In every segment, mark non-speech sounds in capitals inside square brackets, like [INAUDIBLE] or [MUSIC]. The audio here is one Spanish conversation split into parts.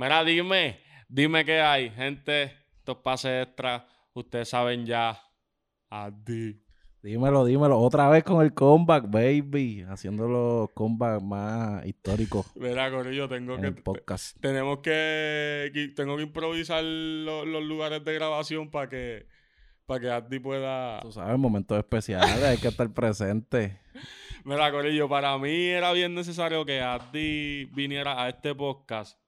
Mira, dime, dime qué hay, gente. Estos pases extra, ustedes saben ya. Adi. Dímelo, dímelo. Otra vez con el comeback, baby. Haciendo los comebacks más históricos [LAUGHS] Mira, Corillo, tengo en que. el podcast. Tenemos que. que- Tengo que improvisar lo- los lugares de grabación para que. Para que Adi pueda. Tú sabes, momentos especiales, hay que estar presente. [LAUGHS] Mira, Corillo, para mí era bien necesario que Adi viniera a este podcast.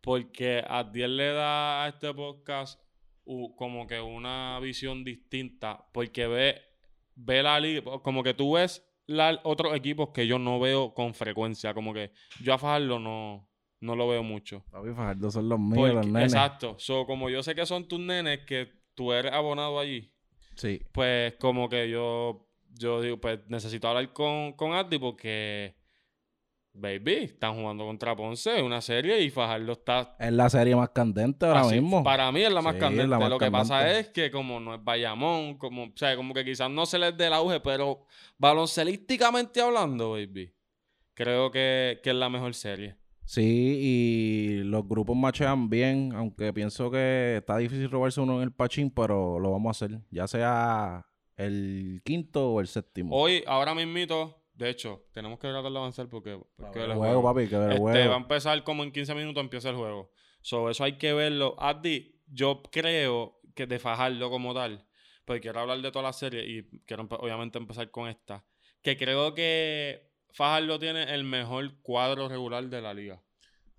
Porque Adi le da a este podcast como que una visión distinta. Porque ve, ve la liga, como que tú ves la- otros equipos que yo no veo con frecuencia. Como que yo a Fajardo no, no lo veo mucho. Papi, Fajardo son los míos, Porque- los nenes. exacto. So, como yo sé que son tus nenes, que tú eres abonado allí, Sí. pues como que yo, yo digo, pues necesito hablar con, con Addi porque, baby, están jugando contra Ponce, una serie, y Fajardo está... Es la serie más candente ahora así. mismo. Para mí es la más Sí, candente. la más Lo que pasa es que como no es Bayamón, como, o sea, como que quizás no se les dé el auge, pero baloncelísticamente hablando, baby, creo que, que es la mejor serie. Sí, y los grupos machean bien, aunque pienso que está difícil robarse uno en el pachín, pero lo vamos a hacer, ya sea el quinto o el séptimo. Hoy, ahora mismito, de hecho, tenemos que tratar de avanzar porque... porque el juego, papi, que ver el Este, juego. va a empezar como en 15 minutos empieza el juego. So, eso hay que verlo. Addi, yo creo que de Fajardo como tal, porque quiero hablar de toda la serie y quiero obviamente empezar con esta, que creo que Fajardo tiene el mejor cuadro regular de la liga.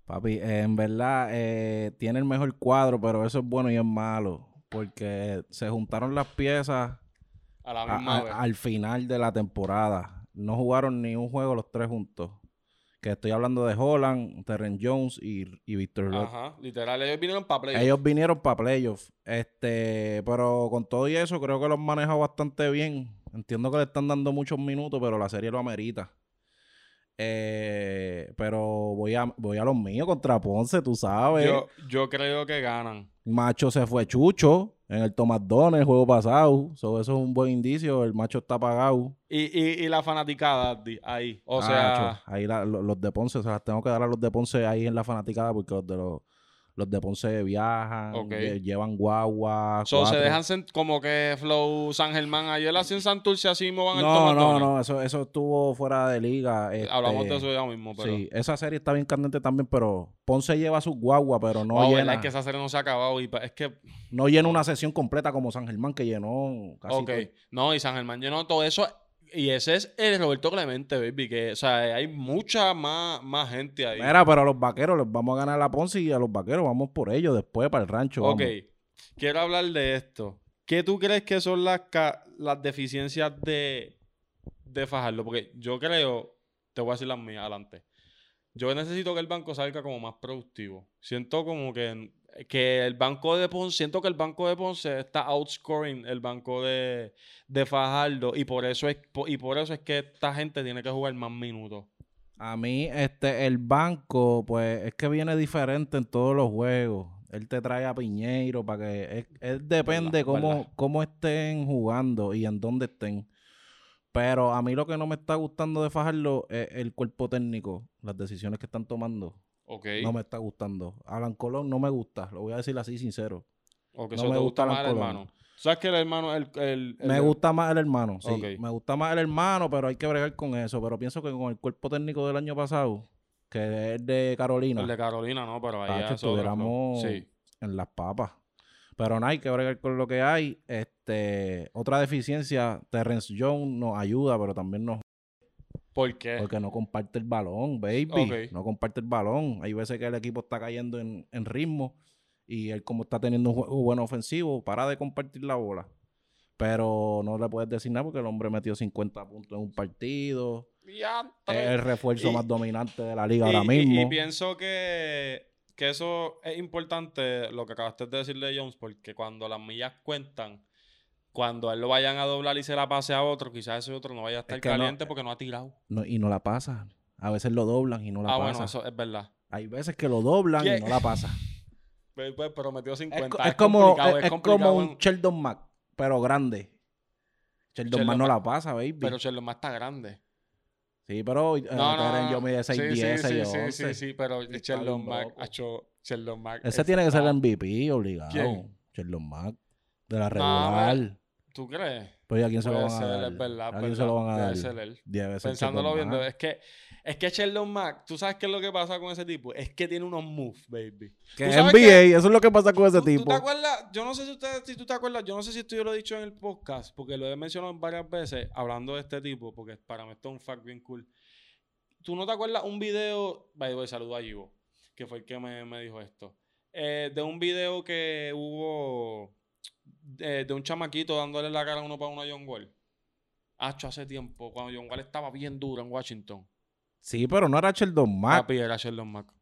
Papi, eh, en verdad eh, tiene el mejor cuadro, pero eso es bueno y es malo, porque se juntaron las piezas A la misma a- vez. al final de la temporada. No jugaron ni un juego los tres juntos. Que estoy hablando de Holland, Terren Jones y, y Victor. Ajá, literal, ellos vinieron para play. Ellos vinieron para playoffs. Este, pero con todo y eso, creo que los maneja bastante bien. Entiendo que le están dando muchos minutos, pero la serie lo amerita. Eh, pero voy a, voy a los míos contra Ponce, tú sabes. yo, yo creo que ganan. Macho se fue chucho en el Thomas Dones el juego pasado. So, eso es un buen indicio. El macho está apagado. Y, y, y la fanaticada, ahí. O Ah, sea, macho, ahí la- lo- los de Ponce, se las tengo que dar a los de Ponce ahí en la fanaticada porque los de los, los de Ponce viajan, llevan guagua. so, se dejan como que Flow San Germán. Ayer así en Santurce así mismo van al No, no, no, eso, eso estuvo fuera de liga. Hablamos este, de eso ya mismo, pero. Sí, esa serie está bien candente también, pero Ponce lleva sus guagua, pero no No, llena, es que esa serie no se ha acabado y es que, no llena una sesión completa como San Germán que llenó casi ok, todo. no, y San Germán llenó todo eso y ese es el Roberto Clemente, baby, que, o sea, hay mucha más, más gente ahí. Mira, pero a los vaqueros les vamos a ganar a Ponce y a los vaqueros vamos por ellos después para el rancho. ok, vamos. quiero hablar de esto. ¿Qué tú crees que son las, las deficiencias de, de Fajardo? Porque yo creo, te voy a decir las mías adelante. Yo necesito que el banco salga como más productivo. Siento como que, que el banco de Ponce, siento que el banco de Ponce está outscoring el banco de, de Fajardo y por eso es y por eso es que esta gente tiene que jugar más minutos. A mí, este, el banco, pues, es que viene diferente en todos los juegos. Él te trae a Piñeiro para que... Él, él depende Verdad, cómo, verdad. cómo estén jugando y en dónde estén. Pero a mí lo que no me está gustando de Fajardo es el cuerpo técnico, las decisiones que están tomando. No me está gustando. Alan Colón no me gusta, lo voy a decir así sincero. o que no eso me te gusta gusta más Alan el Colón. hermano. ¿Sabes que el hermano, el, el- el- Me gusta más el hermano, sí. Me gusta más el hermano, pero hay que bregar con eso. Pero pienso que con el cuerpo técnico del año pasado, que es de Carolina, el de Carolina, no, pero ahí es estuviéramos Sí. en las papas. Pero no hay que bregar con lo que hay. Este, otra deficiencia, Terrence Jones nos ayuda, pero también nos ¿Por qué? porque no comparte el balón, baby. No comparte el balón. Hay veces que el equipo está cayendo en, en ritmo y él como está teniendo un juego bueno ofensivo, para de compartir la bola. Pero no le puedes decir nada porque el hombre metió 50 puntos en un partido. Es el refuerzo Y- más dominante de la liga y, ahora y- mismo. y pienso que, que eso es importante, lo que acabaste de decir de Jones, porque cuando las millas cuentan, cuando a él lo vayan a doblar y se la pase a otro, quizás ese otro no vaya a estar que no- caliente porque no ha tirado. No- y no la pasa. A veces lo doblan y no la Ah, pasa. bueno, eso es verdad. Hay veces que lo doblan ¿Qué? y no la pasa. [LAUGHS] Pues, pues, pero metió Es, 50. co- Es, es como, es, es es como un Sheldon Mack, pero grande. Sheldon Sheldon Mack no la pasa, baby. Pero Sherlock más está grande. Sí, pero eh, Karen yo mide 6'10, sí, 6'11. sí, sí, sí, sí, pero bien Mack, loco. acho, Sherlock Mack. Ese tiene que ser el MVP, obligado. ¿Quién? Sherlock Mack. De la No, regular. ¿Tú crees? Pero ¿y a quién se lo van a dar? es verdad, ¿A quién se lo verdad. van a Debe dar? ser él. Debe ser Pensándolo bien, es que es que Sherlock Mack, tú sabes qué es lo que pasa con ese tipo, es que tiene unos moves, baby. Que ¿Tú es sabes NBA, que- eso es lo que pasa con ese ¿Tú, tú tipo. te acuerdas? Yo no sé si, usted, si tú te acuerdas, yo no sé si esto yo lo he dicho en el podcast, porque lo he mencionado varias veces hablando de este tipo, porque para mí esto es un fact bien cool. ¿Tú no te acuerdas un video? By the way, saludo a Ivo, que fue el que me, me dijo esto. Eh, de un video que hubo de, de un chamaquito dándole la cara a uno para uno a John Wall. Hacho hace tiempo, cuando John Wall estaba bien duro en Washington. Sí, pero no era Sheldon Mack. Papi era Sheldon Mack.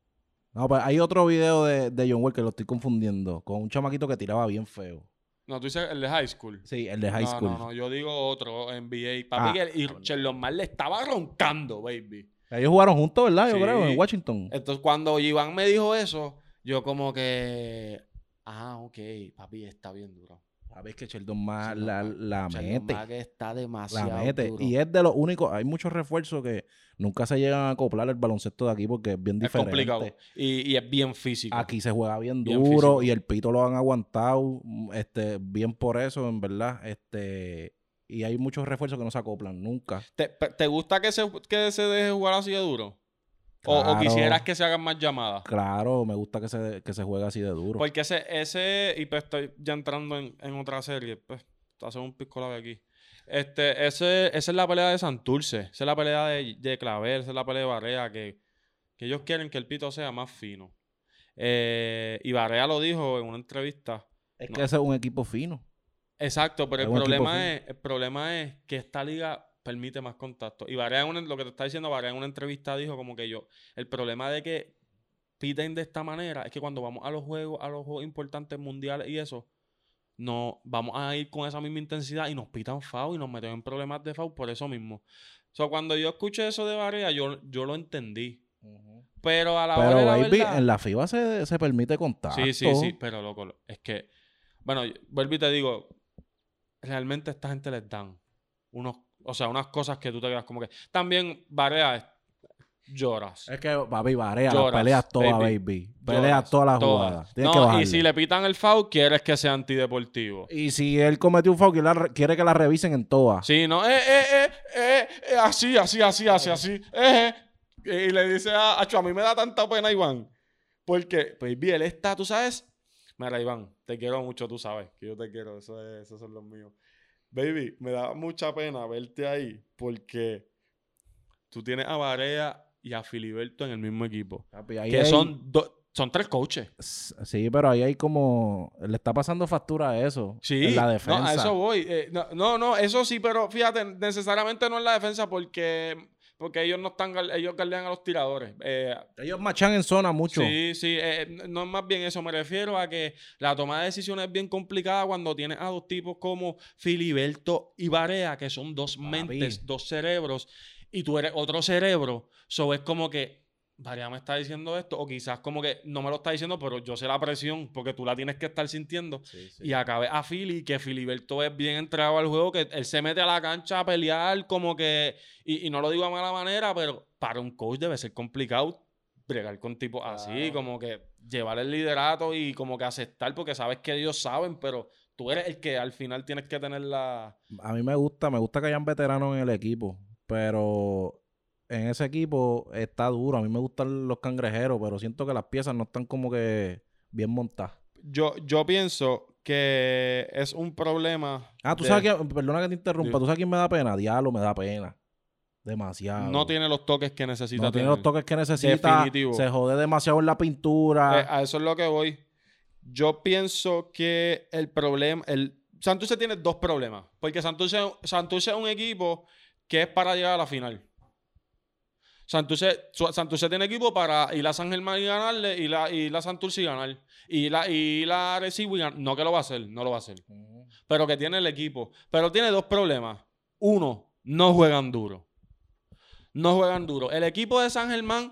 No, pues hay otro video de, de John Wall que lo estoy confundiendo. Con un chamaquito que tiraba bien feo. No, tú dices el de high school. Sí, el de high no, school. No, no, yo digo otro NBA. Papi, Ah, y. Sherlock Mal le estaba roncando, baby. Ellos jugaron juntos, ¿verdad? Yo Sí. creo, en Washington. Entonces, cuando Iván me dijo eso, yo como que. Ah, ok, papi, está bien duro. Sabes que Sheldon la, la Sheldon mete. Mack está La demasiado mete. duro. Y es de los únicos. Hay muchos refuerzos que nunca se llegan a acoplar el baloncesto de aquí porque es bien es diferente. complicado. Y, y es bien físico. Aquí se juega bien Bien duro físico. y el pito lo han aguantado. Este, bien por eso, en verdad. Este. Y hay muchos refuerzos que no se acoplan nunca. ¿Te, te gusta que se, que se deje jugar así de duro? O, quisieras que se hagan más llamadas? Claro, me gusta que se, que se juegue así de duro. Porque ese, ese, y pues estoy ya entrando en, en otra serie, pues, hacer un pisco aquí. Este, ese, esa es la pelea de Santurce, esa es la pelea de, de Clavel, esa es la pelea de Barea, que, que ellos quieren que el pito sea más fino. Eh, y Barea lo dijo en una entrevista. es no. que ese es un equipo fino. Exacto, pero Es el problema es, el problema es que esta liga permite más contacto. Y Barea, en una- lo que te está diciendo, Barea en una entrevista dijo como que yo, el problema de que piten de esta manera es que cuando vamos a los juegos, a los juegos importantes mundiales y eso, no vamos a ir con esa misma intensidad y nos pitan foul y nos metemos en problemas de foul por eso mismo. O sea, cuando yo escuché eso de Barea, yo, yo lo entendí. Pero a la hora Pero, de la baby, verdad- en la FIBA se, se permite contacto. Sí, sí, sí, pero loco, lo- es que, bueno, vuelvo y te digo, realmente a esta gente les dan unos, o sea, unas cosas que tú te quedas como que, también Barea lloras. Es que, papi, barea, las Lloras, peleas todas, baby. baby. Peleas todas las todas. jugadas. Tienes que No, y bajarle. si le pitan el foul, quieres que sea antideportivo. Y si él cometió un foul, quiere, que la revisen en todas. Sí, no, eh, eh, eh, eh, eh, así, así, así, así, así, eh, eh. Y le dice a, Acho, a mí me da tanta pena, Iván. Porque, pues, bien, él está, tú sabes. Mira, Iván, te quiero mucho, tú sabes que yo te quiero, eso es- esos son los míos. Baby, me da mucha pena verte ahí porque tú tienes a Barea y a Filiberto en el mismo equipo. Papi, ahí Que hay- son, do- son tres coaches. Sí, pero ahí hay como... Le está pasando factura a eso. Sí, En la no, defensa. a eso voy. Eh, no, no, no, eso sí, pero fíjate, necesariamente no en la defensa porque, porque ellos no están, ellos guardian a los tiradores. Eh, Ellos machan en zona mucho. sí, sí, eh, no es más bien eso, me refiero a que la toma de decisiones es bien complicada cuando tienes a dos tipos como Filiberto y Barea, que son dos Papi. mentes, dos cerebros, y tú eres otro cerebro. So es como que Barea me está diciendo esto, o quizás como que no me lo está diciendo, pero yo sé la presión, porque tú la tienes que estar sintiendo. Sí, sí. Y acabé a Philly, que Filiberto es bien entrado al juego, que él se mete a la cancha a pelear, como que. Y, y no lo digo a mala manera, pero para un coach debe ser complicado bregar con tipos así, como que llevar el liderato y como que aceptar, porque sabes que ellos saben, pero tú eres el que al final tienes que tener la. A mí me gusta, me gusta que hayan veteranos en el equipo, pero en ese equipo está duro. A mí me gustan los cangrejeros, pero siento que las piezas no están como que bien montadas. Yo, yo pienso que es un problema. Ah, tú de- sabes que, perdona que te interrumpa. ¿tú sabes quién me da pena? Diablo me da pena. Demasiado. No tiene los toques que necesita No tiene los toques que necesita. Definitivo. Se jode demasiado en la pintura. Eh, a eso es lo que voy. Yo pienso que el problema. El, Santurce tiene dos problemas. Porque Santurce, Santurce es un equipo que es para llegar a la final. Santurce, Santurce tiene equipo para ir a San Germán y ganarle, y la, y la Santurce y ganar. Y la, y la Arecibo y ganar. No que lo va a hacer, no lo va a hacer. Pero que tiene el equipo. Pero tiene dos problemas. Uno, no juegan duro. No juegan duro. El equipo de San Germán,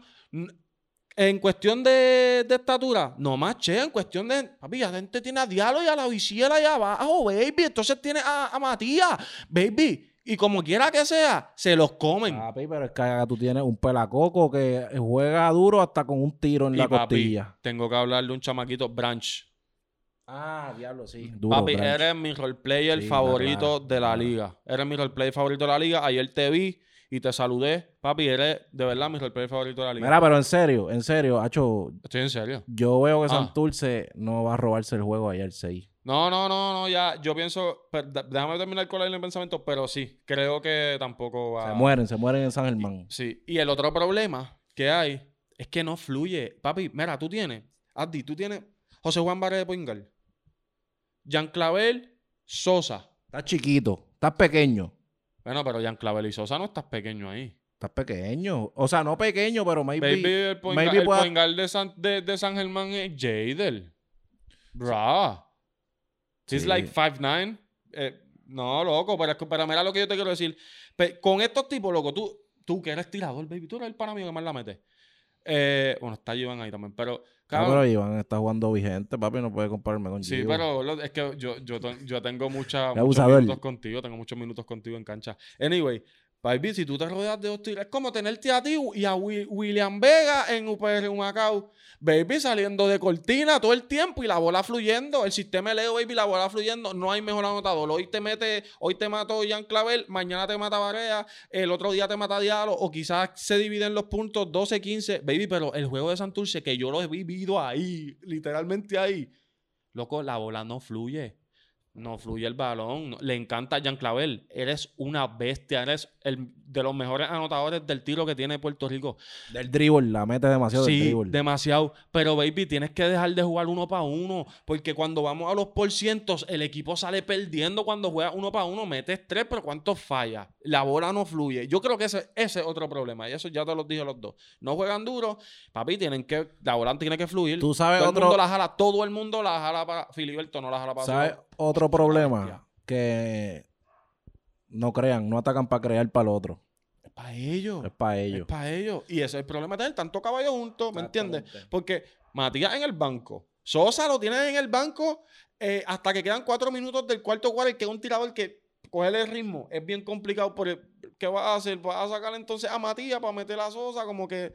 en cuestión de, de estatura, no machea. En cuestión de. Papi, la gente tiene a Diallo y a la Viciela allá abajo, baby. Entonces tiene a, a Matías, baby. Y como quiera que sea, se los comen. Papi, pero es que tú tienes un pelacoco que juega duro hasta con un tiro en y la papi, costilla. tengo que hablarle a un chamaquito, Branch. Ah, diablo, sí. Duro, Papi, Branch. eres mi roleplayer Sí, favorito claro, de la claro. liga. Eres mi roleplayer favorito de la liga. Ayer te vi y te saludé. Papi, eres de verdad mi roleplayer favorito de la liga. Mira, pero en serio, en serio, Hacho, Estoy en serio. yo veo que Ah. Santurce no va a robarse el juego ayer 6. No, no, no, no, ya. Yo pienso. per- déjame terminar con el pensamiento, pero sí, creo que tampoco va. Se mueren, se mueren en San Germán. Sí. Y el otro problema que hay es que no fluye. Papi, mira, tú tienes. Addi, tú tienes José Juan Barre de Poingal. Jean Clavel, Sosa. Estás chiquito, estás pequeño. Bueno, pero Jean Clavel y Sosa no estás pequeño ahí. Estás pequeño. O sea, no pequeño, pero maybe. Baby, el Poingal, maybe el pueda- de, San, de, de San Germán es Jadel. Bra. He's Sí. like 5'9". Eh, no, loco, pero, pero mira lo que yo te quiero decir. Pe- con estos tipos, loco, tú, tú que eres tirador, baby, tú eres el para mí que más la metes. Eh, bueno, está Iván ahí también, pero... No, cabrón, pero Iván está jugando vigente, papi, no puede compararme con Sí, Gio. pero es que yo, yo, yo tengo mucha, muchos minutos contigo, tengo muchos minutos contigo en cancha. Anyway, baby, si tú te rodeas de hostil, es como tenerte a ti y a Wi- William Vega en UPR Humacao. Baby, saliendo de cortina todo el tiempo y la bola fluyendo. El sistema Leo, baby, la bola fluyendo. No hay mejor anotador. Hoy te mete, hoy te mató Jan Clavel, mañana te mata Barea, el otro día te mata Diallo, o quizás se dividen los puntos 12, 15. Baby, pero el juego de Santurce, que yo lo he vivido ahí, literalmente ahí. Loco, la bola no fluye. No fluye el balón. Le encanta Jan Clavel. Eres una bestia. Eres el de los mejores anotadores del tiro que tiene Puerto Rico. Del dribble, la mete demasiado del Sí, dribble. demasiado. Pero, baby, tienes que dejar de jugar uno para uno. Porque cuando vamos a los porcientos, el equipo sale perdiendo cuando juega uno para uno. Metes tres, pero ¿cuántos falla? La bola no fluye. Yo creo que ese, ese es otro problema. Y eso ya te lo dije los dos. No juegan duro. Papi, tienen que... La bola tiene que fluir. Tú sabes todo otro- el mundo la jala. Todo el mundo la jala para... Filiberto no la jala para... ¿Sabes? Otro problema que no crean, no atacan para crear para el otro. Es para ellos. Es para Es ellos. para ellos. Y ese es el problema de tener tanto caballo juntos, ¿me entiendes? Porque Matías en el banco, Sosa lo tiene en el banco eh, hasta que quedan cuatro minutos del cuarto cuarto, que es un tirador que coger el ritmo es bien complicado. Por el- ¿Qué vas a hacer? ¿Vas a sacar entonces a Matías para meter a Sosa? Como que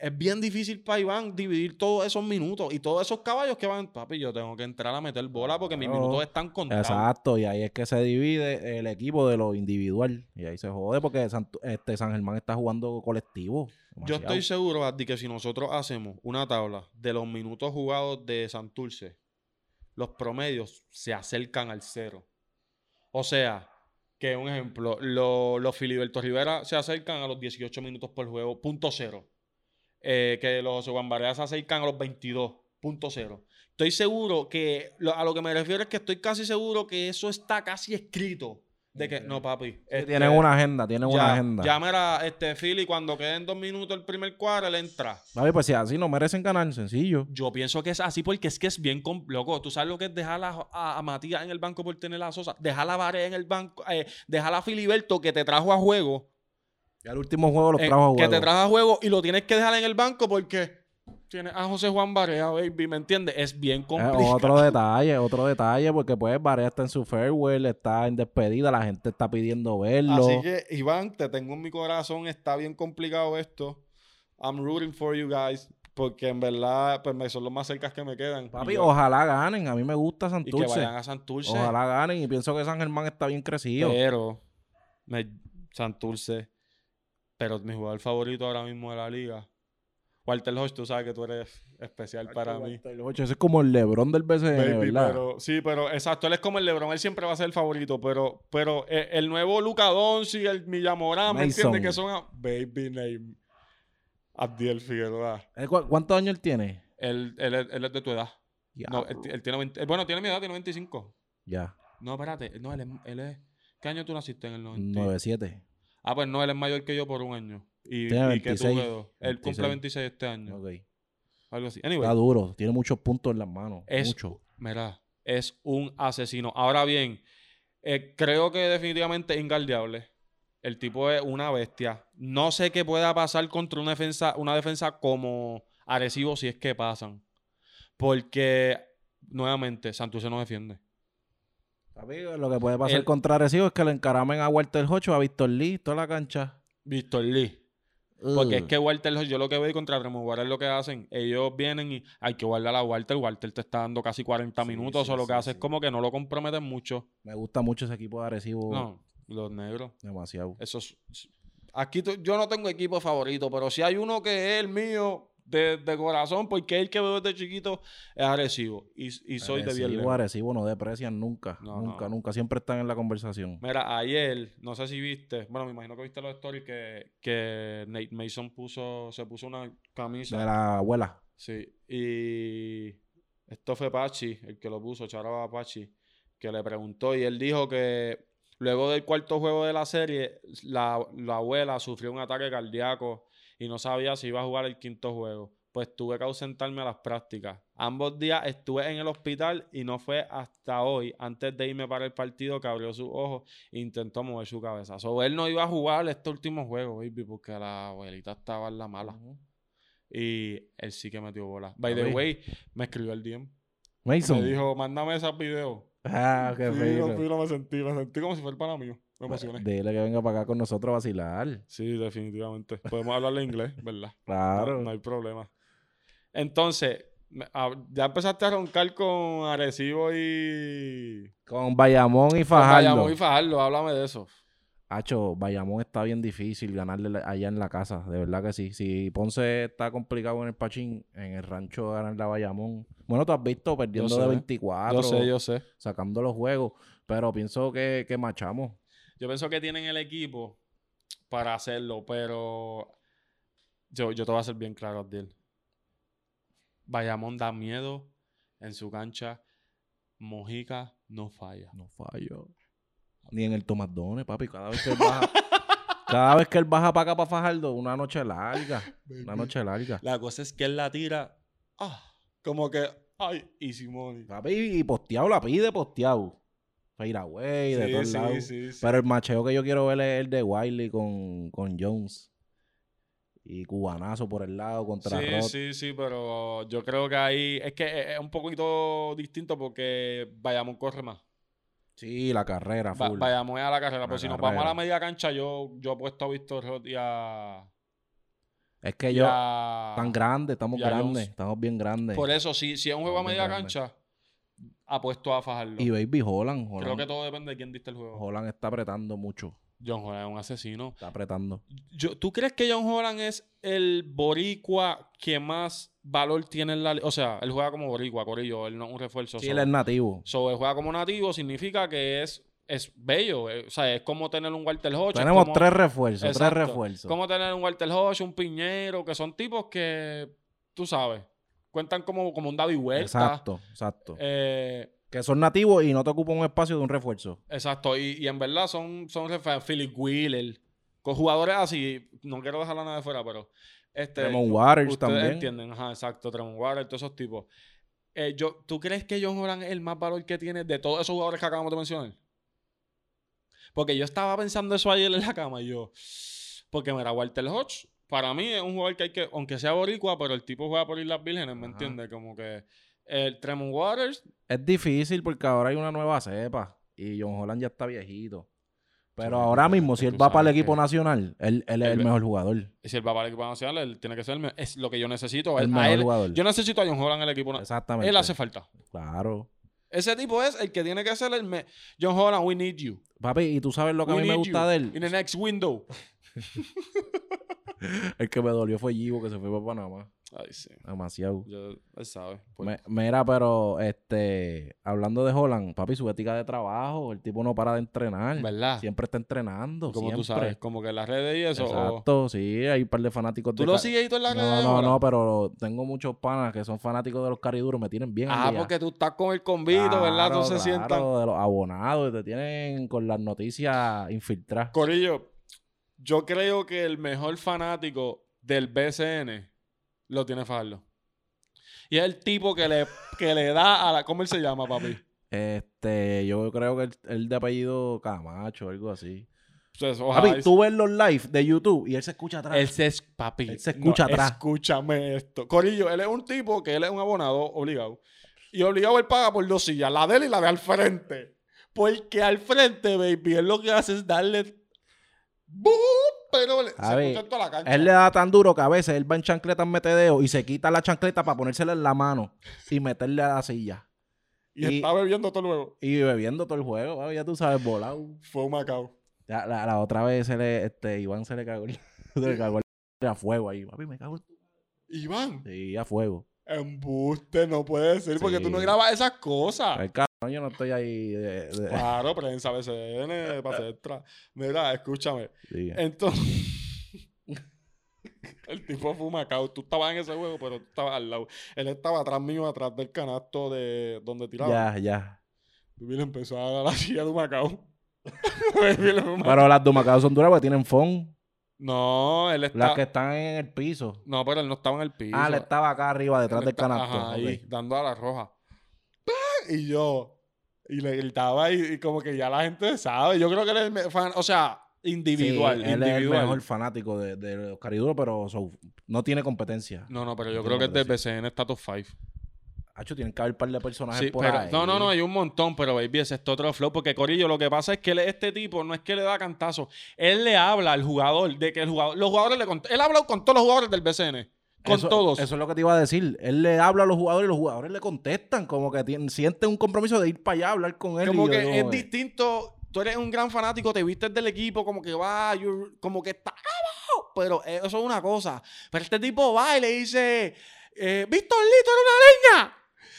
es bien difícil para Iván dividir todos esos minutos y todos esos caballos que van. Papi, yo tengo que entrar a meter bola porque mis minutos están contados. Exacto, y ahí es que se divide el equipo de lo individual. Y ahí se jode porque San, este San Germán está jugando colectivo. Yo estoy seguro, Addi, que si nosotros hacemos una tabla de los minutos jugados de Santurce, los promedios se acercan al cero. O sea, que un ejemplo, lo- los Filiberto Rivera se acercan a los 18 minutos por juego, punto cero. Eh, que los Barea se acercan a los 22, punto cero. Estoy seguro que, lo- a lo que me refiero es que estoy casi seguro que eso está casi escrito. De que, no, papi. Sí, este, tienen una agenda, tienen ya, una agenda. Ya, mira, este, Philly, cuando queden dos minutos el primer cuadro, él entra. Papi, pues si así no merecen ganar, sencillo. Yo pienso que es así porque es que es bien... Loco, ¿tú sabes lo que es dejar a, a- a Matías en el banco por tener a Sosa? Dejar a Vare en el banco... Eh, dejar a Filiberto que te trajo a juego. Ya el último juego los eh, trajo a que juego. te trajo a juego y lo tienes que dejar en el banco porque... Tienes a José Juan Barea, baby, ¿me entiendes? Es bien Es complicado. otro [LAUGHS] detalle, otro detalle, porque pues Barea está en su farewell, está en despedida, la gente está pidiendo verlo. Así que, Iván, te tengo en mi corazón. Está bien complicado esto. I'm rooting for you guys. Porque en verdad, pues me son los más cercas que me quedan. Papi, yo- ojalá ganen, a mí me gusta y que Santurce. vayan a Santurce. Ojalá ganen y pienso que San Germán está bien crecido. Pero, me, Santurce. Pero mi jugador favorito ahora mismo de la liga. Walter Hodge, tú sabes que tú eres especial para mí. El ocho, ese es como el Lebron del BCN, Baby, ¿verdad? pero, sí, pero exacto, él es como el LeBron, él siempre va a ser el favorito, pero, pero eh, el nuevo Luca Doncic, el Millamorán, ¿me entiendes? Que son a- baby name. Abdiel Figueroa. ¿Eh, cu- ¿Cuántos años él tiene? Él, él, es- él es de tu edad. No, él, tiene 20 eh, bueno, tiene mi edad, tiene 25. Ya, No, espérate, no, él es, él es ¿Qué año tú naciste en el 90? 9-7. Ah, pues no, él es mayor que yo por un año. Y, Tiene y que tú 26, quedó. Él 26. cumple 26 este año. Ok. Algo así. Está Anyway, duro, tiene muchos puntos en las manos. Es- Mucho. mira, es un asesino. Ahora bien, eh, creo que definitivamente es ingaldeable. El tipo es una bestia. No sé qué pueda pasar contra una defensa, una defensa como Arecibo si es que pasan. Porque, nuevamente, Santurce no defiende. Lo que puede pasar El- contra Arecibo es que le encaramen a Walter Hocho, a Víctor Lee, toda la cancha. Víctor Lee. Porque es que Walter, yo lo que veo contra Tremont Waters lo que hacen, ellos vienen y hay que guardar a Walter. Walter te está dando casi 40 Sí, minutos, sí, o lo que hace es como que no lo comprometen mucho. Me gusta mucho ese equipo de Arecibo. No, los negros. Demasiado. Eso es- Aquí yo no tengo equipo favorito, pero si hay uno que es el mío de, de corazón, porque el que veo desde chiquito, es Arecibo. Y, y soy de bien. Arecibo no deprecian nunca. No, nunca, no. nunca. Siempre están en la conversación. Mira, ayer, no sé si viste, bueno, me imagino que viste los stories que, que Nate Mason puso, se puso una camisa. De la abuela. Sí, y esto fue Pachi, el que lo puso, Charaba Pachi, que le preguntó y él dijo que luego del cuarto juego de la serie, la, la abuela sufrió un ataque cardíaco y no sabía si iba a jugar el quinto juego. Pues tuve que ausentarme a las prácticas. Ambos días estuve en el hospital y no fue hasta hoy, antes de irme para el partido, que abrió sus ojos e intentó mover su cabeza. So, él no iba a jugar este último juego, baby, porque la abuelita estaba en la mala. Y él sí que metió bola. By the way, me escribió el DM. Mason. Me dijo, mándame esos videos. Ah, qué fino. fino, me sentí, me sentí como si fuera el pana mío. Me emocioné. Dile que venga para acá con nosotros a vacilar. Sí, definitivamente. Podemos hablarle inglés, [LAUGHS] ¿verdad? Claro. No, no hay problema. Entonces, ah, ya empezaste a roncar con Arecibo y... Con Bayamón y con Fajardo. Bayamón y Fajardo, háblame de eso. Hacho, Bayamón está bien difícil ganarle allá en la casa, de verdad que sí. Si Ponce está complicado en el Pachín, en el rancho ganarle a Bayamón. Bueno, tú has visto perdiendo sé. de 24, Yo sé, yo sé. sacando los juegos, pero pienso que, que machamos. Yo pienso que tienen el equipo para hacerlo, pero yo, yo te voy a ser bien claro, Abdiel. Bayamón da miedo en su cancha. Mojica no falla. No fallo. Ni en el Tomadones, papi. Cada vez que él baja, [LAUGHS] cada vez que él baja para acá para Fajardo, una noche larga. Una noche larga. La cosa es que él la tira. Ah, como que. Ay, y Simone. Papi, y posteado la pide posteado. Fairway, de todos lados. sí, sí. Pero el macheo que yo quiero ver es el de Wiley con, con Jones. Y cubanazo por el lado contra Sí, Rod. sí, sí, pero yo creo que ahí es que es un poquito distinto porque Bayamón corre más. Sí, la carrera Va- full. Bayamón es a la carrera, La pero si nos vamos a la media cancha, yo, yo apuesto a Víctor Roth y a. es que yo, a- tan grande, estamos grandes, estamos bien grandes. Por eso, si, si es un juego a media cancha, apuesto a fajarlo. Y Baby Holland, Creo Holland, que todo depende de quién diste el juego. Holland está apretando mucho. John Holland es un asesino. Está apretando. Yo- ¿Tú crees que John Holland es el boricua que más valor tiene en la O sea, él juega como boricua, Corillo, él no es un refuerzo. Sí, so- él es nativo. so, él juega como nativo, significa que es, es bello. eh, O sea, es como tener un Walter Hodge. Tenemos como- tres refuerzos, Exacto. tres refuerzos. Como tener un Walter Hodge, un Piñero, que son tipos que, tú sabes, cuentan como, como un David Huerta. Exacto, exacto. Eh, que son nativos y no te ocupan un espacio de un refuerzo. exacto. Y, y en verdad son, son Philip Wheeler. Con jugadores así, no quiero dejar a nadie de fuera, pero. Este, Tremont Waters ustedes también. entienden, ajá, exacto. Tremont Waters, todos esos tipos. Eh, yo, ¿Tú crees que John Holland es el más valor que tiene de todos esos jugadores que acabamos de mencionar? Porque yo estaba pensando eso ayer en la cama y yo. Porque mira, Walter Hodge, para mí es un jugador que hay que, aunque sea boricua, pero el tipo juega por Islas Vírgenes, ¿me entiendes? Como que el Tremont Waters, Es difícil porque ahora hay una nueva cepa y John Holland ya está viejito. Pero Sí, ahora mismo, si él va para el equipo nacional, él, él es el mejor jugador. si él va para el equipo nacional, él tiene que ser el me- es lo que yo necesito. El Él- mejor él- jugador. yo necesito a John Holland en el equipo nacional. Exactamente. Él hace falta. Claro. Ese tipo es el que tiene que ser el me- John Holland, we need you. Papi, y tú sabes lo que a mí me gusta you de In él. the next window. [LAUGHS] [LAUGHS] El que me dolió fue Givo, que se fue para Panamá. Ay, sí. Demasiado. Yo, él sabe. Pues, Me- mira, pero este, hablando de Holland, papi, su ética de trabajo, el tipo no para de entrenar. ¿Verdad? Siempre está entrenando. Como tú sabes, como que en las redes y eso. o- Exacto, sí, hay un par de fanáticos ¿Tú de lo sigues tú en las redes? No, no, no, pero tengo muchos panas que son fanáticos de los cariduros, me tienen bien Ah, porque tú estás con el convito, ¿verdad? Tú Claro, se sientan. claro, de los abonados, te tienen con las noticias infiltradas. Corillo, yo creo que el mejor fanático del BCN lo tiene Farlo. Y es el tipo que le, que le da a la. ¿Cómo él se llama, papi? Este, yo creo que el, el de apellido Camacho, algo así. Pues, ojalá Papi, tú ves los live de YouTube y él se escucha atrás. Él se es, papi. Él se escucha atrás. Escúchame esto. Corillo, él es un tipo que él es un abonado obligado. Y obligado él paga por dos sillas, la de él y la de al frente. Porque al frente, baby, él lo que hace es darle. ¡Bum! Pero le- A se ver, escucha en toda la cancha. Él le da tan duro que a veces él va en chancleta en metedeo y se quita la chancleta para ponérsela en la mano y meterle a la silla. Y, y- está bebiendo todo luego. Y bebiendo todo el juego, papi, ya tú sabes, volado. Fue un Macao. Ya, la, la otra vez se le, este, Iván se le cagó, el- [LAUGHS] se le cagó el- [LAUGHS] a fuego ahí. Papi, me cago en... Iván, Sí, a fuego. embuste, no puede ser, porque tú no Sí. grabas esas cosas. Ay, cabrón, yo no estoy ahí. de- de- Claro, [LAUGHS] prensa BCN, pase extra. Mira, escúchame. Entonces, [LAUGHS] el tipo fue un Macao. Tú estabas en ese juego, pero tú estabas al lado. Él estaba atrás mío, atrás del canasto de donde tiraba. Ya, ya. Y le empezó a dar la silla de Macao. Baby, Macao. Pero las dumacadas son duras porque tienen phone. no, él Las estaba. que están en el piso. No, pero él no estaba en el piso. Ah, él estaba acá arriba, detrás Él del está- canasto. ajá, ahí, dando a la roja. Y yo. Y le gritaba y, y como que ya la gente sabe. Yo creo que él es el fan, o sea, individual. Sí, él es el mejor fanático de, de los cariduros, pero so- no tiene competencia. No, no, pero yo No creo que es de BCN está top 5. Hacho, tienen que haber un par de personajes Sí, por pero, ahí. no, no, no, hay un montón, pero baby, ese es otro flow. Porque Corillo, lo que pasa es que él- este tipo no es que le da cantazo. Él le habla al jugador de que el jugador. Los jugadores le Él ha hablado con todos los jugadores del BCN. Con Eso- todos. Eso es lo que te iba a decir. Él le habla a los jugadores y los jugadores le contestan. Como que tienen, sienten un compromiso de ir para allá a hablar con él. como y que es distinto. Tú eres un gran fanático, te vistes del equipo, como que va, como que está abajo. Pero eso es una cosa. Pero este tipo va y le dice: eh, Víctor tú eres una leña.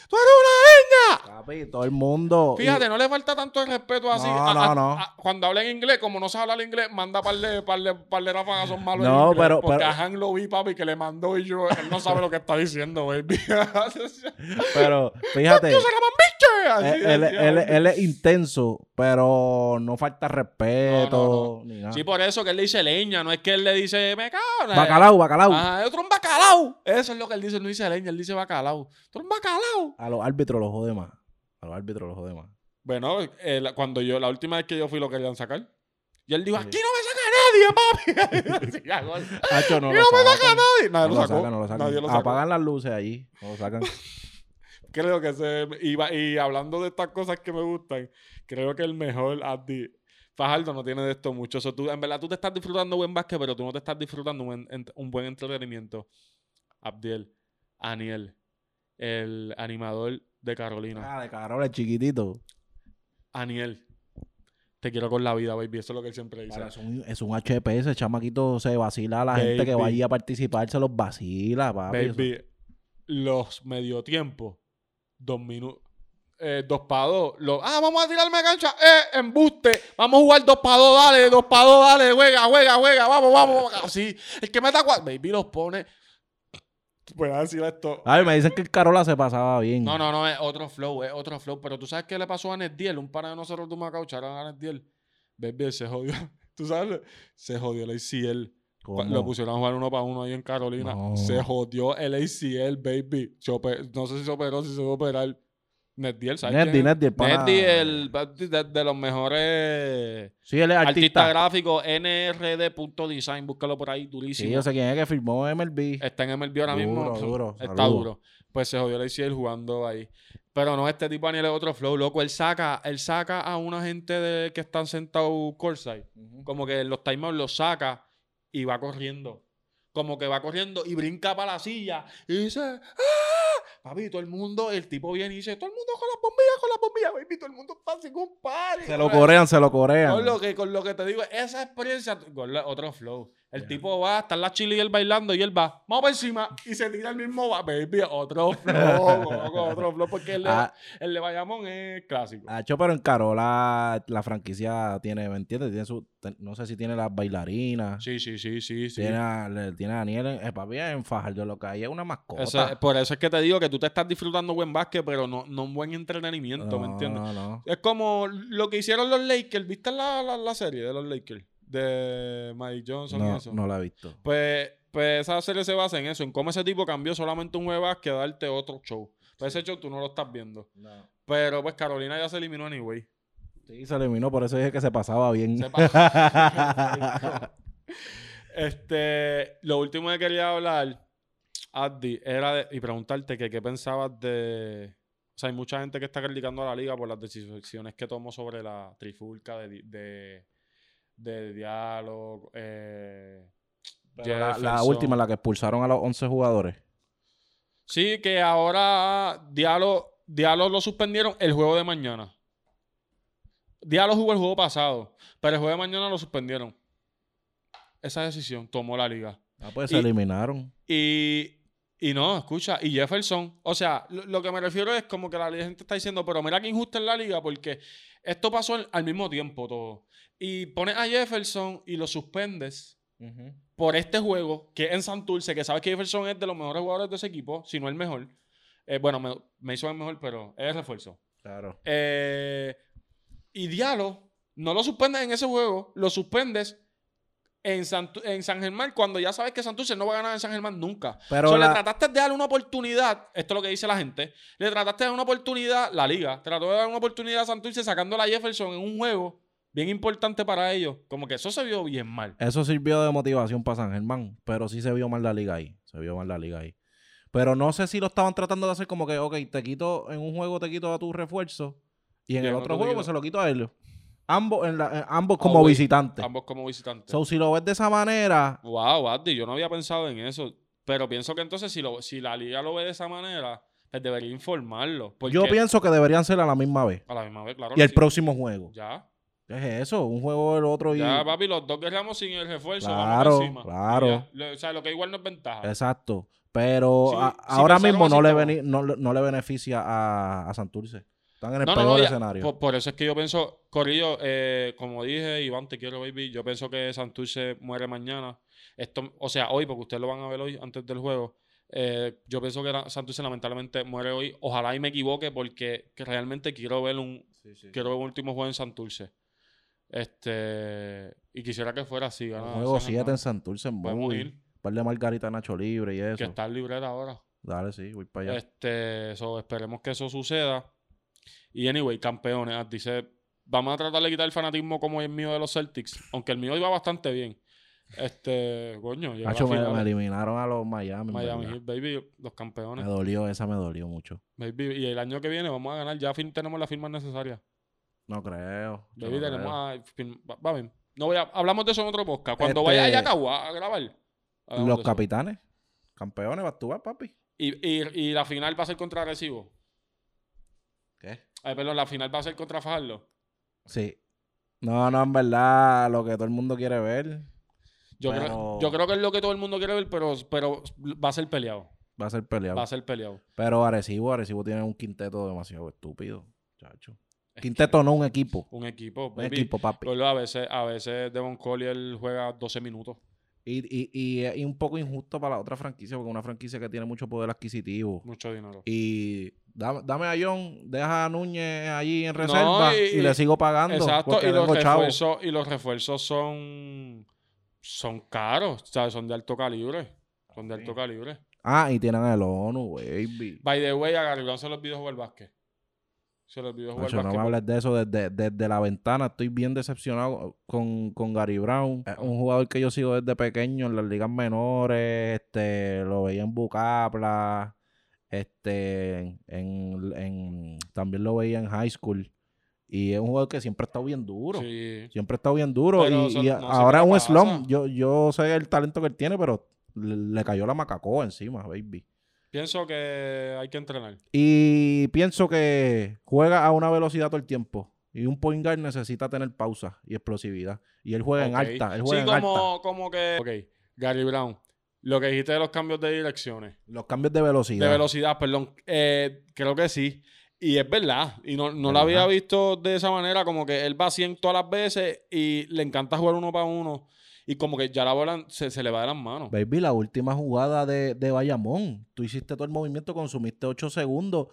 Tú eres una leña. Papi, todo el mundo. y- Fíjate, no le falta tanto el respeto así. No, A- no, no. a- cuando habla en inglés, como no sabe hablar inglés, manda par de, par de, par de malos en No, inglés, pero- Porque pero- a Han lo vi, papi, que le mandó y yo, él no sabe lo que está diciendo, baby. [LAUGHS] Pero fíjate. ¡Yo soy la mambiche! Así él, él- decía, él- él es intenso, pero no falta respeto. Sí, por eso que él le dice leña, no es que él le dice me cago. Bacalao, bacalao. Ajá, otro un bacalao. Eso es lo que él dice, no dice leña, él dice bacalao. Otro un bacalao. A los árbitros los jode más. A los árbitros los jode más. Bueno, eh, la- cuando yo, la última vez que yo fui lo querían sacar. Y él dijo, Sí. aquí no me saca nadie, papi. [LAUGHS] Hacho, no Y lo no me saca nadie. Nadie No lo sacó. sacan, no lo sacan. Nadie lo sacó. Apagan las luces allí. No lo sacan. [LAUGHS] Creo que se... Va- y hablando de estas cosas que me gustan, creo que el mejor Abdi... Fajardo no tiene de esto mucho. Tú, en verdad tú te estás disfrutando buen básquet, pero tú no te estás disfrutando un, un buen entretenimiento. Abdiel, Aniel, el animador de Carolina. Ah, de cabrón, el chiquitito. Aniel, te quiero con la vida, baby. Eso es lo que él siempre dice. Para, es, un, es un HP, ese chamaquito se vacila a la gente que vaya a participar, se los vacila, papi. Eso- Baby, los mediotiempos, dos minutos. Eh, dos para dos. Los, ah, vamos a tirarme cancha. Eh, embuste. Vamos a jugar dos para dos. Dale, dos para dos. Dale, juega, juega, juega. Vamos, vamos. Así. El que meta cuatro. Baby los pone. Puedes decir esto. Ay, me dicen que el Carola se pasaba bien. No, no, no, es otro flow, es otro flow. Pero tú sabes qué le pasó a Nediel, un par de nosotros de Macao, echaron a Nediel. Baby, él se jodió. [LAUGHS] Tú sabes, se jodió el ACL. ¿Cómo? Lo pusieron a jugar uno para uno ahí en Carolina. No. Se jodió el ACL, baby. Se no sé si se operó, si se va a operar. ¿Sabes? Neddy, quién es? Neddy, el pana- Neddy, el de, de los mejores Sí, él es artistas artista. gráficos, nrd.design. Búscalo por ahí, durísimo. Sí, yo sé quién es que firmó MLB. Está en MLB ahora Duro, mismo. duro, Está saludos. duro. Pues se jodió el ACL jugando ahí. Pero no, este tipo Daniel es otro flow, loco. Él saca, él saca a una gente de, que están sentados courtside. Como que los timeouts los saca y va corriendo. Como que va corriendo y brinca para la silla y dice, ¡Ah! Papi, todo el mundo, el tipo viene y dice, todo el mundo con las bombillas, con las bombillas, baby, todo el mundo está así con party. Se lo corean, se lo corean. Con lo que, con lo que te digo, esa experiencia, con la- otro flow. El tipo va, está en la chile y él bailando y él va, vamos por encima y se tira el mismo, va, baby, otro [LAUGHS] flow, otro flow, porque el de, Ah. el de Bayamón es clásico. Hacho, pero en Carola la franquicia tiene, ¿me entiendes? Tiene su, no sé si tiene las bailarinas. Sí, sí, sí, sí, sí. Tiene, a, le- tiene a Daniel en, eh, papi, en Fajardo lo que hay es una mascota. Eso- por eso es que te digo que tú te estás disfrutando buen básquet, pero no, no un buen entretenimiento, ¿me entiendes? No, no. Es como lo que hicieron los Lakers. ¿Viste la, la, la serie de los Lakers? De Mike Johnson y No, eso. no la he visto. Pues, pues esa serie se basa en eso, en cómo ese tipo cambió solamente un juego a darte otro show. Pues ese show tú no lo estás viendo. Pero pues Carolina ya se eliminó anyway. Sí, se eliminó, por eso dije que se pasaba bien. Se [LAUGHS] Este, lo último que quería hablar, Addi, era de, y preguntarte que qué pensabas de. O sea, hay mucha gente que está criticando a la liga por las decisiones que tomó sobre la trifulca de, de diálogo. Eh, la, última, la que expulsaron a los 11 jugadores. Sí, que ahora Diallo, Diallo lo suspendieron el juego de mañana. Diallo jugó el juego pasado, pero el juego de mañana lo suspendieron. Esa decisión tomó la liga. Ah, pues Y- se eliminaron. Y, y no, escucha, y Jefferson, o sea, lo, lo que me refiero es como que la gente está diciendo, pero mira que injusta es la liga porque esto pasó al, al mismo tiempo todo. Y pones a Jefferson y lo suspendes por este juego, que es en Santurce, que sabes que Jefferson es de los mejores jugadores de ese equipo, si no el mejor. Eh, bueno, me, me hizo el mejor, pero es refuerzo. Claro. Eh, y Diallo, no lo suspendes en ese juego, lo suspendes en, Santu- en San Germán cuando ya sabes que Santurce no va a ganar en San Germán nunca. Pero So, la- le trataste de dar una oportunidad, esto es lo que dice la gente, le trataste de dar una oportunidad, la liga, trató de dar una oportunidad a Santurce sacando a Jefferson en un juego bien importante para ellos. Como que eso se vio bien mal. Eso sirvió de motivación para San Germán, pero sí se vio mal la liga ahí. Se vio mal la liga ahí. Pero no sé si lo estaban tratando de hacer como que, ok, te quito, en un juego te quito a tu refuerzo y en Y el otro juego pues se lo quito a ellos. Ambos, en la- en- ambos como Away. visitantes. Ambos como visitantes. So, si lo ves de esa manera, Wow, Addy, yo no había pensado en eso. Pero pienso que entonces si, lo, si la liga lo ve de esa manera, pues debería informarlo. Yo pienso que deberían ser a la misma vez. A la misma vez, claro. Y el sí. próximo juego. Ya. ¿Qué es eso? Un juego el otro y... Ya, papi, los dos guerramos sin el refuerzo. Claro, vamos encima. claro. Ya. O sea, lo que igual no es ventaja. Exacto. Pero Sí, a- sí ahora mismo no le, bene- no, no le beneficia a, a Santurce. Están en el No, peor no, escenario. Por, por eso es que yo pienso, Corillo, eh, como dije, Iván, te quiero, baby. Yo pienso que Santurce muere mañana. Esto, o sea, hoy, porque ustedes lo van a ver hoy antes del juego. Eh, yo pienso que la- Santurce lamentablemente muere hoy. Ojalá y me equivoque, porque que realmente quiero ver un, quiero ver un último juego en Santurce. Este, y quisiera que fuera así. San 7 Germán. en Santurce en Podemos Bowie. ir, Un par de margarita Nacho Libre y que eso. está en libreta ahora. Dale, sí, voy para allá. Este, so, esperemos que eso suceda. Y anyway, campeones, ah, dice, vamos a tratar de quitar el fanatismo como el mío de los Celtics, aunque el mío iba bastante bien. Este, coño, Nacho, me, me eliminaron a los Miami. Miami. Heat, baby, los Me campeones. dolió, esa me dolió mucho. Baby, y el año que viene vamos a ganar, ya fin- tenemos las firmas necesarias. No creo. Baby, no tenemos creo. a, firm- va, va bien. No voy a, hablamos de eso en otro podcast. Cuando Este- vaya a Cagua a grabar. Los capitanes. Campeones, vas tú, vas, papi. Y, y, y la final va a ser contra Recibo. ¿Qué? Ay, perdón, la final va a ser contra Fajardo. Sí. No, no, en verdad, lo que todo el mundo quiere ver Yo, Pero- creo, yo creo que es lo que todo el mundo quiere ver, pero, pero va a ser peleado. va a ser peleado. Va a ser peleado. Pero Arecibo, Arecibo tiene un quinteto demasiado estúpido, chacho. Quinteto, no un equipo. Un equipo, Un equipo, papi. Pero a veces, a veces Devon Collier juega 12 minutos. Y, y, y es un poco injusto para la otra franquicia, porque es una franquicia que tiene mucho poder adquisitivo. Mucho dinero. Y dame, dame a John, deja a Núñez allí en reserva y, y- le sigo pagando. Exacto, y los, refuerzos, y los refuerzos son, son caros, ¿sabes? Son de alto calibre. Son de alto calibre. Ah, y tienen el ONU, baby. By the way, a se le olvidó jugar básquet. Se le olvidó jugar Nacho, no me hables de eso desde, desde la ventana. Estoy bien decepcionado con, con Gary Brown. Es un jugador que yo sigo desde pequeño en las ligas menores. Este, lo veía en Bucapla. Este, en, en- también lo veía en high school. Y es un jugador que siempre ha estado bien duro. Sí. Siempre ha estado bien duro. Pero y no ahora es un pasa. slump. Yo, yo sé el talento que él tiene, pero le, le cayó la macacoa encima, baby. Pienso que hay que entrenar. Y pienso que juega a una velocidad todo el tiempo. Y un point guard necesita tener pausa y explosividad. Y él juega en alta. Él juega sí, en alta. como, como que. Ok, Gary Brown. Lo que dijiste de los cambios de direcciones. Los cambios de velocidad. De velocidad, perdón. Eh, creo que sí. Y es verdad. Y no, no lo había visto de esa manera. Como que él va a 100 todas las veces y le encanta jugar uno para uno. Y como que ya la bola se, se le va de las manos. Baby, la última jugada de, de Bayamón. Tú hiciste todo el movimiento, consumiste 8 segundos.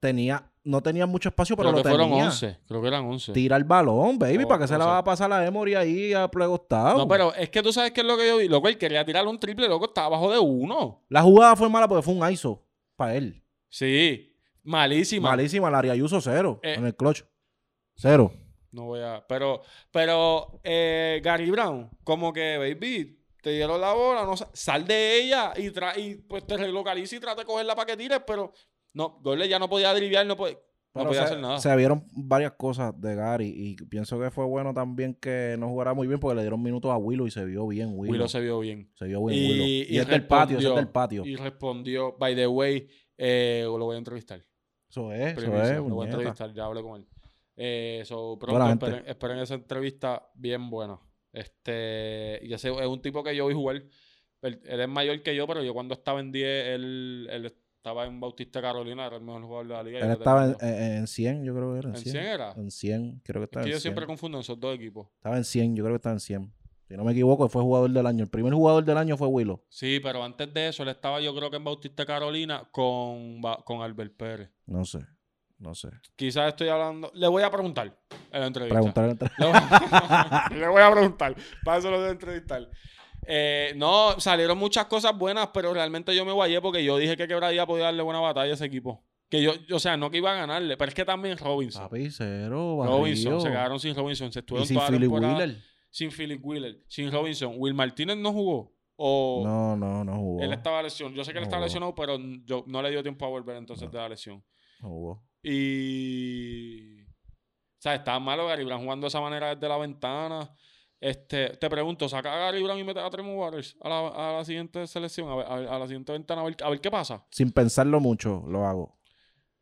Tenía, no tenía mucho espacio, pero Creo lo que fueron tenía. 11. Creo que eran 11. Tira el balón, baby. Oh, ¿Para qué se la 11. va a pasar a Emory ahí a plegostado? No, pero es que tú sabes qué es lo que yo vi. Loco, él quería tirarle un triple, loco, estaba abajo de uno. La jugada fue mala porque fue un ISO para él. Sí. Malísima. Malísima. La Ayuso cero Eh. en el clutch. Cero. No voy a. Pero, pero eh, Gary Brown, como que, baby, te dieron la bola, no sa- sal de ella y, tra y pues te relocaliza y trata de cogerla para que tires, pero No, Gordon ya no podía driviar, no podía, no podía se, hacer nada. se vieron varias cosas de Gary y pienso que fue bueno también que no jugara muy bien porque le dieron minutos a Willow y se vio bien Willow. Willow se vio bien. Se vio bien Y- Willow. y Y, es del patio, es del patio. Y respondió, by the way, eh, lo voy a entrevistar. Eso es, eso es, lo voy a entrevistar, ya hablé con él. Eh, so, pronto esperen, esperen esa entrevista bien buena. Este, y ese es un tipo que yo vi jugar. Él, él es mayor que yo, pero yo cuando estaba en 10, él, él estaba en Bautista Carolina, era el mejor jugador de la liga. Él estaba en, en, en 100, yo creo que era. En ¿En 100, 100 era? En 100, creo que Es estaba que en yo 100. siempre confundo esos dos equipos. Estaba en 100, yo creo que estaba en 100. Si no me equivoco, fue jugador del año. El primer jugador del año fue Willow. Sí, pero antes de eso, él estaba yo creo que en Bautista Carolina con, con Albert Pérez. No sé, no sé. Quizás estoy hablando. Le voy a preguntar en la entrevista. Preguntarle entre- Le voy, [LAUGHS] le voy a preguntar. Para eso lo voy a entrevistar. Eh, no, salieron muchas cosas buenas, pero realmente yo me guayé porque yo dije que Quebradía podía darle buena batalla a ese equipo. Que yo, o sea, no que iba a ganarle, pero es que también Robinson. Papi, cero, Robinson, se quedaron sin Robinson. Se estuvieron sin toda la Philip Wheeler. Sin Philip Wheeler, sin Robinson. Will Martínez no jugó. O No, no, no jugó. él estaba lesionado. Yo sé que él No estaba jugó. lesionado, pero yo, no le dio tiempo a volver entonces No. de la lesión. No jugó. Y. O sea, estaba malo Gary Brown jugando de esa manera desde la ventana. Este, te pregunto, saca a Gary Brown y mete a Tremor Waters a la, a la siguiente selección, a, ver- a la siguiente ventana, a ver, a ver qué pasa. Sin pensarlo mucho, lo hago.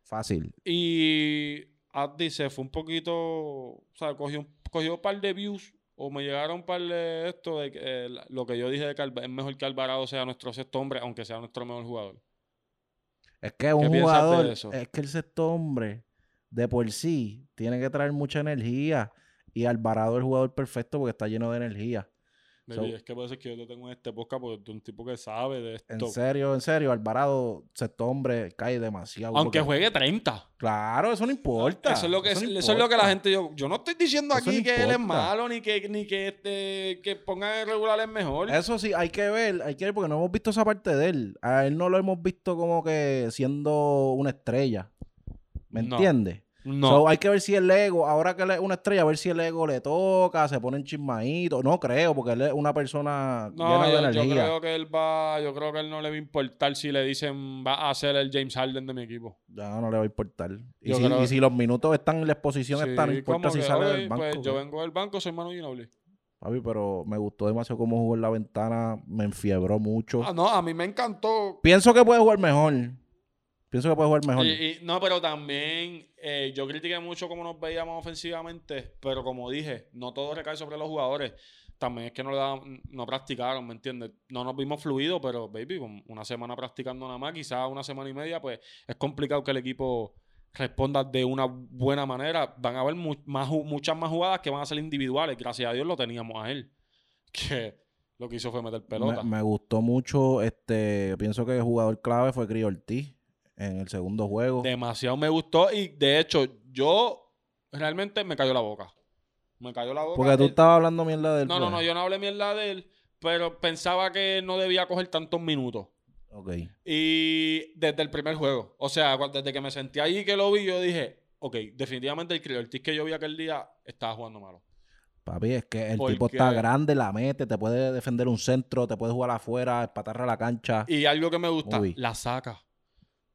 Fácil. Y Addi se fue un poquito. O sea, cogió, un- cogió un par de views. O me llegaron un par de esto de que, eh, lo que yo dije de que es mejor que Alvarado sea nuestro sexto hombre, aunque sea nuestro mejor jugador. Es que un jugador, es que el sexto hombre, de por sí, tiene que traer mucha energía. Y Alvarado es el jugador perfecto porque está lleno de energía. So- es que puede ser que yo te tengo en este podcast porque un tipo que sabe de En esto. serio, en serio, Alvarado, sexto hombre, cae demasiado. Aunque porque- juegue 30. Claro, eso no importa. Eso es lo que, no eso es lo que la gente. Yo, yo no estoy diciendo Eso aquí no que él es malo ni que, ni que, este, que pongan el regular es mejor. Eso sí, hay que ver, hay que ver porque no hemos visto esa parte de él. A él no lo hemos visto como que siendo una estrella. ¿Me No. entiendes? No. So, hay que ver si el ego, ahora que él es una estrella, a ver si el ego le toca, se pone chismadito. No creo, porque él es una persona No, llena de yo, creo que él va. Yo creo que él no le va a importar si le dicen va a ser el James Harden de mi equipo. Ya no le va a importar. Y, si, creo- y si los minutos están, la exposición Sí, está, no importa si que, sale "Ok, del banco. Pues yo vengo del banco, soy Manu Ginobili. Papi, pero me gustó demasiado cómo jugó en la ventana, me enfiebró mucho. Ah, no, a mí me encantó. Pienso que puede jugar mejor. Pienso que puede jugar mejor. Y- y- no, pero también eh, yo critiqué mucho cómo nos veíamos ofensivamente, pero como dije, no todo recae sobre los jugadores. También es que no, le no practicaron, ¿me entiendes? No nos vimos fluidos, pero, baby, con una semana practicando nada más, quizás una semana y media, pues es complicado que el equipo responda de una buena manera. Van a haber mu- más, muchas más jugadas que van a ser individuales. Gracias a Dios lo teníamos a él. [LAUGHS] Que lo que hizo fue meter pelota. Me, me gustó mucho, este, pienso que el jugador clave fue Crio Ortiz en el segundo juego. Demasiado me gustó y de hecho yo realmente me cayó la boca. Me cayó la boca. Porque tú Él- estabas hablando mierda del No, no, no, yo no hablé mierda de él, pero pensaba que no debía coger tantos minutos. Ok. Y desde el primer juego, o sea, desde que me sentí ahí que lo vi, yo dije, ok, definitivamente el Crioltis que yo vi aquel día estaba jugando malo. Papi, es que el Porque- tipo está grande, la mete, te puede defender un centro, te puede jugar afuera, espatarra la cancha. Y algo que me gusta, Uy. la saca.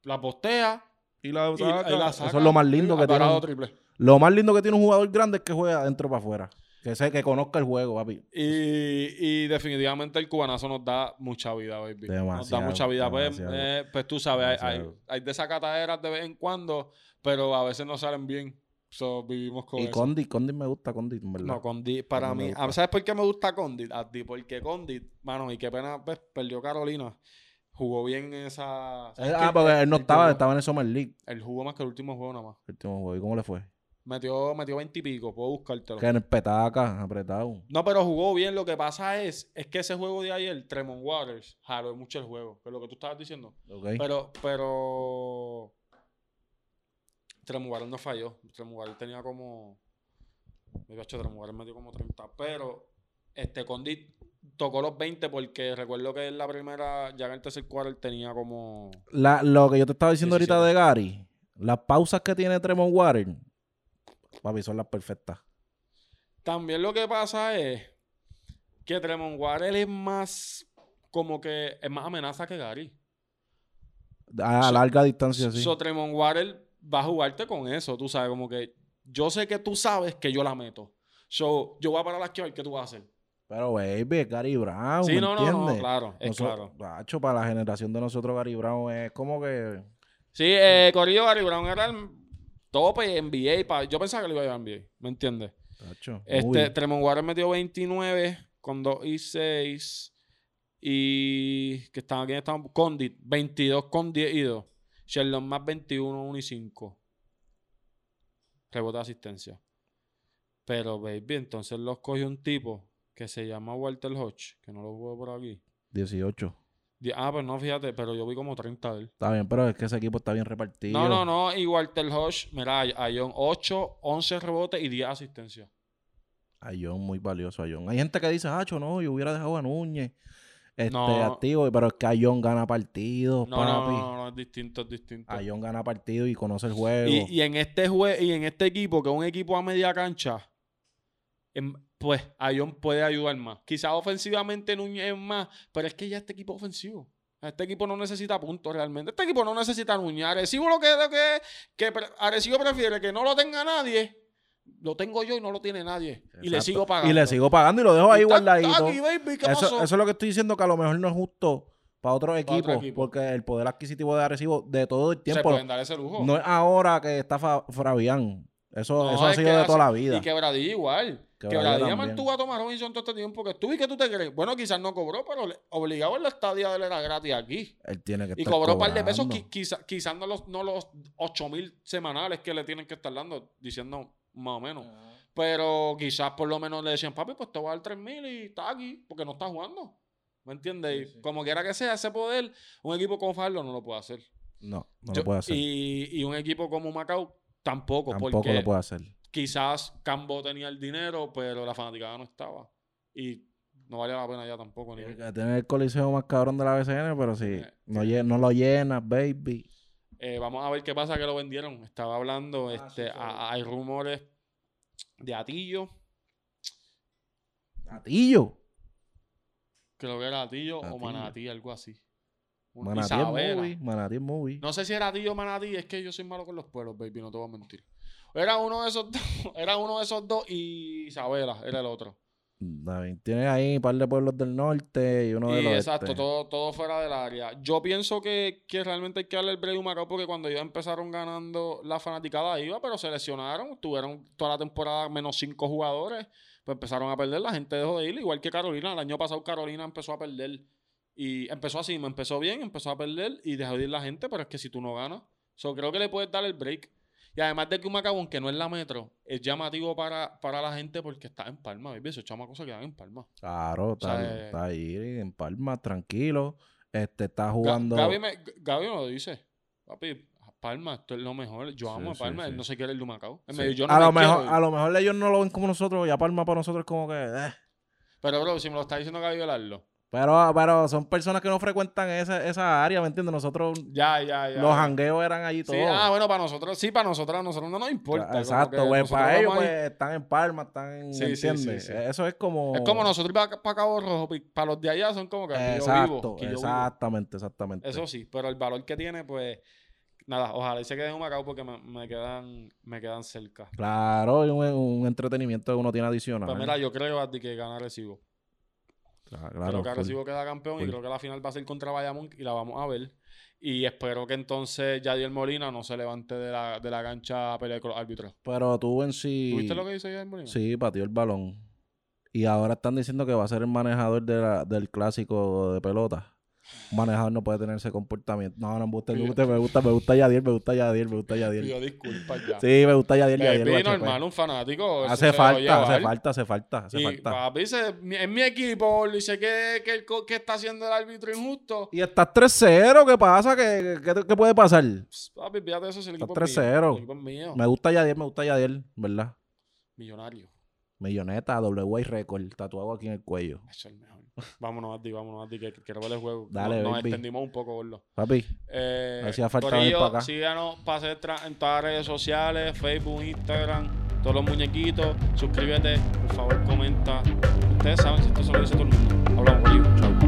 La postea Y la, y, y la saca. Eso es lo más lindo que tiene. Un-. Lo más lindo que tiene un jugador grande es que juega adentro para afuera. Que sé que conozca el juego, papi. Y, y definitivamente el cubanazo nos da mucha vida, baby. nos da Demasiado, mucha vida. Pues, demasiado. eh, pues tú sabes, hay, hay, Demasiado. hay desacataderas de vez en cuando, pero a veces no salen bien. So, vivimos con Y eso. Condit, Condit me gusta, Condit, en verdad. No, Condit, para mí. ¿Sabes por qué me gusta Condit? A ti, porque Condit, mano, y qué pena, pues, perdió Carolina. Jugó bien en esa. Eh, ¿sabes ah, porque él no estaba, estaba en el Summer League. Él jugó más que el último juego nada más. El último juego. ¿Y cómo le fue? Metió, metió 20 y pico, puedo buscártelo. Que en el petaca, apretado. No, pero jugó bien. Lo que pasa es, es que ese juego de ayer, Tremont Waters, jaló mucho el juego. Que es lo que tú estabas diciendo. Ok. Pero, pero. Tremont Waters no falló. Tremont Waters tenía como. Me hecho Tremont Waters metió como 30. Pero, este Condit tocó los 20 porque recuerdo que en la primera, ya en el tercer quarter tenía como. La- lo que yo te estaba diciendo ahorita 17. de Gary, las pausas que tiene Tremont Water, papi, son las perfectas. También lo que pasa es que Tremont Waters es más como que es más amenaza que Gary. A So- larga distancia, sí. So, Tremont Water va a jugarte con eso, tú sabes, como que yo sé que tú sabes que yo la meto. So, yo voy a parar aquí a ver qué tú vas a hacer. Pero, baby, es Gary Brown, sí, ¿me no, no, entiendes? no, claro, es claro. Para la generación de nosotros, Gary Brown es como que... Sí, eh, Corillo Gary Brown era el tope NBA. pa- yo pensaba que le iba a llevar NBA, ¿me entiendes? Este, Tremont Water metió 29 con 2 y 6. Y que estaban aquí estaban Condit, 22 con 10 y 2. Sheldon más 21, 1 y 5. Rebote de asistencia. Pero, baby, entonces los cogió un tipo que se llama Walter Hodge, que no lo veo por aquí. 18. Di- Ah, pues no, fíjate, pero yo vi como 30 de él. Está bien, pero es que ese equipo está bien repartido. No, no, no. Y Walter Hodge, mira, a John 8, 11 rebotes y 10 asistencias. Ayón, muy valioso Ayón. Hay gente que dice, Hacho, no, yo hubiera dejado a Núñez este, No. activo, pero es que Ayón gana partidos, No, no, no, no, es distinto, es distinto. Ayón gana partidos y conoce el juego. Y, y en este jue y en este equipo, que es un equipo a media cancha, em- pues Ayón puede ayudar más. Quizás ofensivamente Núñez es más, pero es que ya este equipo es ofensivo. Este equipo no necesita puntos realmente. Este equipo no necesita Núñez. Arecibo lo que, lo que, que Arecibo prefiere que no lo tenga nadie. Lo tengo yo y no lo tiene nadie. Y le sigo pagando. Y le sigo pagando y lo dejo ahí Y está- está guardadito. aquí, baby, ¿qué Eso, pasó? eso es lo que estoy diciendo, que a lo mejor no es justo para otros otro equipos, equipo. porque el poder adquisitivo de Arecibo de todo el Se tiempo pueden dar ese lujo. no es ahora que está Fa- Fabián. Eso, No, eso ha sido de hace- toda la vida. Y Quebradilla igual. Quebradilla Quebradilla también. mantuvo a Tomás Robinson todo este tiempo que estuvo. ¿Y qué tú te crees? Bueno, quizás no cobró, pero le- obligado en la estadía de él era gratis aquí. Él tiene que Y estar cobró un par de pesos, cobrando. qui- quizá- quizás no los, no los 8 mil semanales que le tienen que estar dando, diciendo más o menos. Pero quizás por lo menos le decían, papi, pues te voy a dar 3 mil y está aquí, porque no está jugando. ¿Me entiendes? Sí. Como quiera que sea, ese poder, un equipo como Farlo no lo puede hacer. No, no Yo- lo puede hacer. Y, y un equipo como Macao tampoco, Tampoco porque lo puede hacer. Quizás Cambo tenía el dinero, pero la fanaticada no estaba. Y no valía la pena ya tampoco. Ni Tiene el coliseo más cabrón de la BCN, pero si Eh, no, lle- no lo llenas, baby. Eh, vamos a ver qué pasa que lo vendieron. Estaba hablando, Ah, este, sí, sí. a- hay rumores de Atillo, Gatillo. creo que era Atillo o Atillo. Manatí, algo así. Manatí es movie. Manatí es movie. No sé si era Atillo o Manatí, es que yo soy malo con los pueblos, baby, no te voy a mentir. Era uno de esos dos, [LAUGHS] era uno de esos dos y Isabela era el otro. Tienes ahí un par de pueblos del norte y uno Y del oeste. exacto, todo, todo fuera del área. Yo pienso que, que realmente hay que darle el break a porque cuando ellos empezaron ganando, la fanaticada iba, pero se lesionaron. Tuvieron toda la temporada menos cinco jugadores. Pues empezaron a perder, la gente dejó de ir, igual que Carolina. El año pasado Carolina empezó a perder. Y empezó así, me empezó bien, empezó a perder y dejó de ir la gente, pero es que si tú no ganas. So, creo que le puedes dar el break. Y además de que Humacao, aunque no es la metro, es llamativo para, para la gente porque está en Palma, baby. Esos chamacos se quedan en Palma. Claro, está, sea, eh, está ahí en Palma, tranquilo. Este está Ga- jugando. Gaby me, Gaby me lo dice. Papi, Palma, esto es lo mejor. Yo Sí, amo a sí, Palma. Él sí. no se quiere ir de Macao. Sí. no a, lo mejor, a lo mejor ellos no lo ven como nosotros y a Palma para nosotros es como que. eh. Pero, bro, si me lo está diciendo Gaby Velardo. Pero, pero son personas que no frecuentan esa, esa área, ¿me entiendes? Nosotros, Ya, ya, ya. los jangueos eran allí todos. Sí, ah, bueno, para nosotros, sí, para nosotros, a nosotros no nos importa. Exacto, pues para ellos pues, ahí. están en Palma, están en. Sí, ¿Me sí, entiendes? sí, sí. Eso es como. Es como nosotros para, para Cabo Rojo, para los de allá son como que yo Exacto, vivo. aquí yo vivo. exactamente, exactamente. Eso sí, pero el valor que tiene, pues, nada, ojalá y se quede en Macao porque me, me quedan, me quedan cerca. Claro, y un, un entretenimiento que uno tiene adicional. Pues mira, yo creo que gana Recibo. Claro, creo que. Arecibo queda campeón y creo que la final va a ser contra Bayamón y la vamos a ver. Y espero que entonces Yadiel Molina no se levante de la, de la cancha a pelear con los árbitros. Pero tú en sí. ¿Tuviste lo que dice Yadiel Molina? Sí, pateó el balón. Y ahora están diciendo que va a ser el manejador de la- del clásico de pelota. Un manejador no puede tener ese comportamiento. No, no me gusta, me gusta, me gusta, me gusta Yadier, me gusta Yadier, me gusta Yadier. Pidió disculpas ya. Sí, me gusta Yadier, Yadier. Guacho, normal, pues. un fanático. Hace falta, hace falta, hace falta, hace Y falta. papi, se- es mi equipo, dice que, que, está haciendo el árbitro injusto. Y estás 3-0, ¿qué pasa? ¿Qué, qué, qué puede pasar? Papi, fíjate eso, si el equipo es mío. 3-0. El equipo es mío. Me gusta Yadier, me gusta Yadier, ¿verdad? Millonario. Milloneta, W Record, tatuado aquí en el cuello. Eso es el mejor. Vámonos, Andy, vámonos, Andy, que que quiero ver el juego. Dale, nos, nos extendimos un poco, gordo. Papi, Eh, Hacía falta Corillo, venir pa' acá. Síganos, pase en todas las redes sociales, Facebook, Instagram, todos los muñequitos. Suscríbete, por favor, comenta. Ustedes saben si esto se lo dice todo el mundo. Hablamos, Corillo. chau.